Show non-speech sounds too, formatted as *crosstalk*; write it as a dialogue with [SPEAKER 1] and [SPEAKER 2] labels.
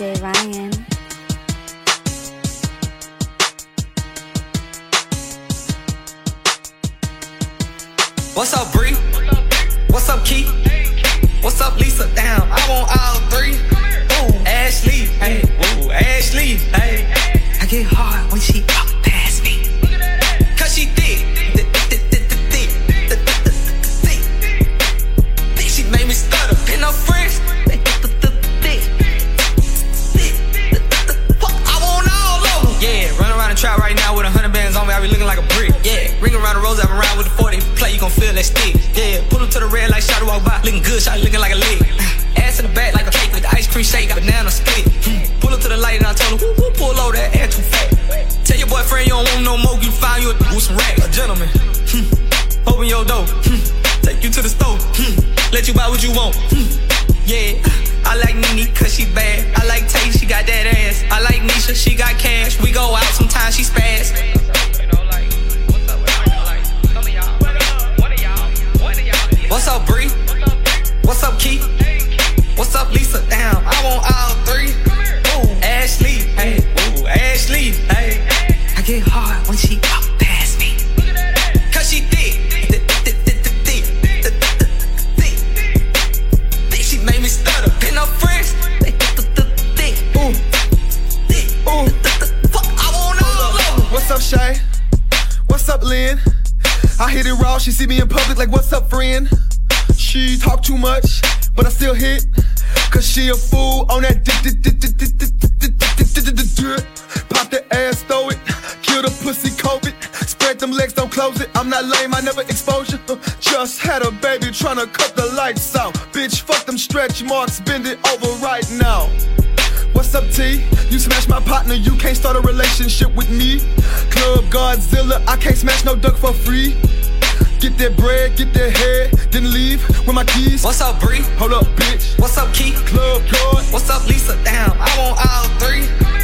[SPEAKER 1] DJ Ryan.
[SPEAKER 2] What's up, Bree? What's up, Keith? What's up, Lisa? Down. I want all three. Ooh, Ashley. Hey, ooh, Ashley. Hey. I get hard when she up rose, with the 40. Play, you gon' feel that stick. Yeah, pull up to the red light, shot walk by. Looking good, shot looking like a lick. *sighs* Ass in the back like a cake with the ice cream shake, banana split. Hmm. Pull up to the light and I told her, whoo, whoo, pull over that ass too fat. Tell your boyfriend you don't want no more, you find you a with some racks. A gentleman. Hmm. Open your door. Hmm. Take you to the store. Hmm. Let you buy what you want. Hmm. Yeah, I like Nene cause she bad. I like Tay, she got that ass. I like Nisha, she got cash. What's up, Lisa? Down. I want all three. Ooh, Ashley. Hey, ooh, Ashley. Hey. I get hard when she up past me. Cause she thick. She made me stutter. Friends. Ooh. Ooh. I want all of them.
[SPEAKER 3] What's up, Shay? What's up, Lynn? I hit it raw, she see me in public like, what's up, friend? She talk too much, but I still hit. Cause she a fool on that Pop the ass, throw it. Kill the pussy, COVID. Spread them legs, don't close it. I'm not lame, I never expose you. Just had a baby tryna cut the lights out. Bitch, fuck them stretch marks, bend it over right now. What's up, T? You smash my partner, you can't start a relationship with me. Club Godzilla, I can't smash no duck for free. Get that bread, get that head, then leave with my keys.
[SPEAKER 2] What's up, Bree?
[SPEAKER 3] Hold up, bitch.
[SPEAKER 2] What's up, Keith?
[SPEAKER 3] Club God.
[SPEAKER 2] What's up, Lisa? Down. I want all three.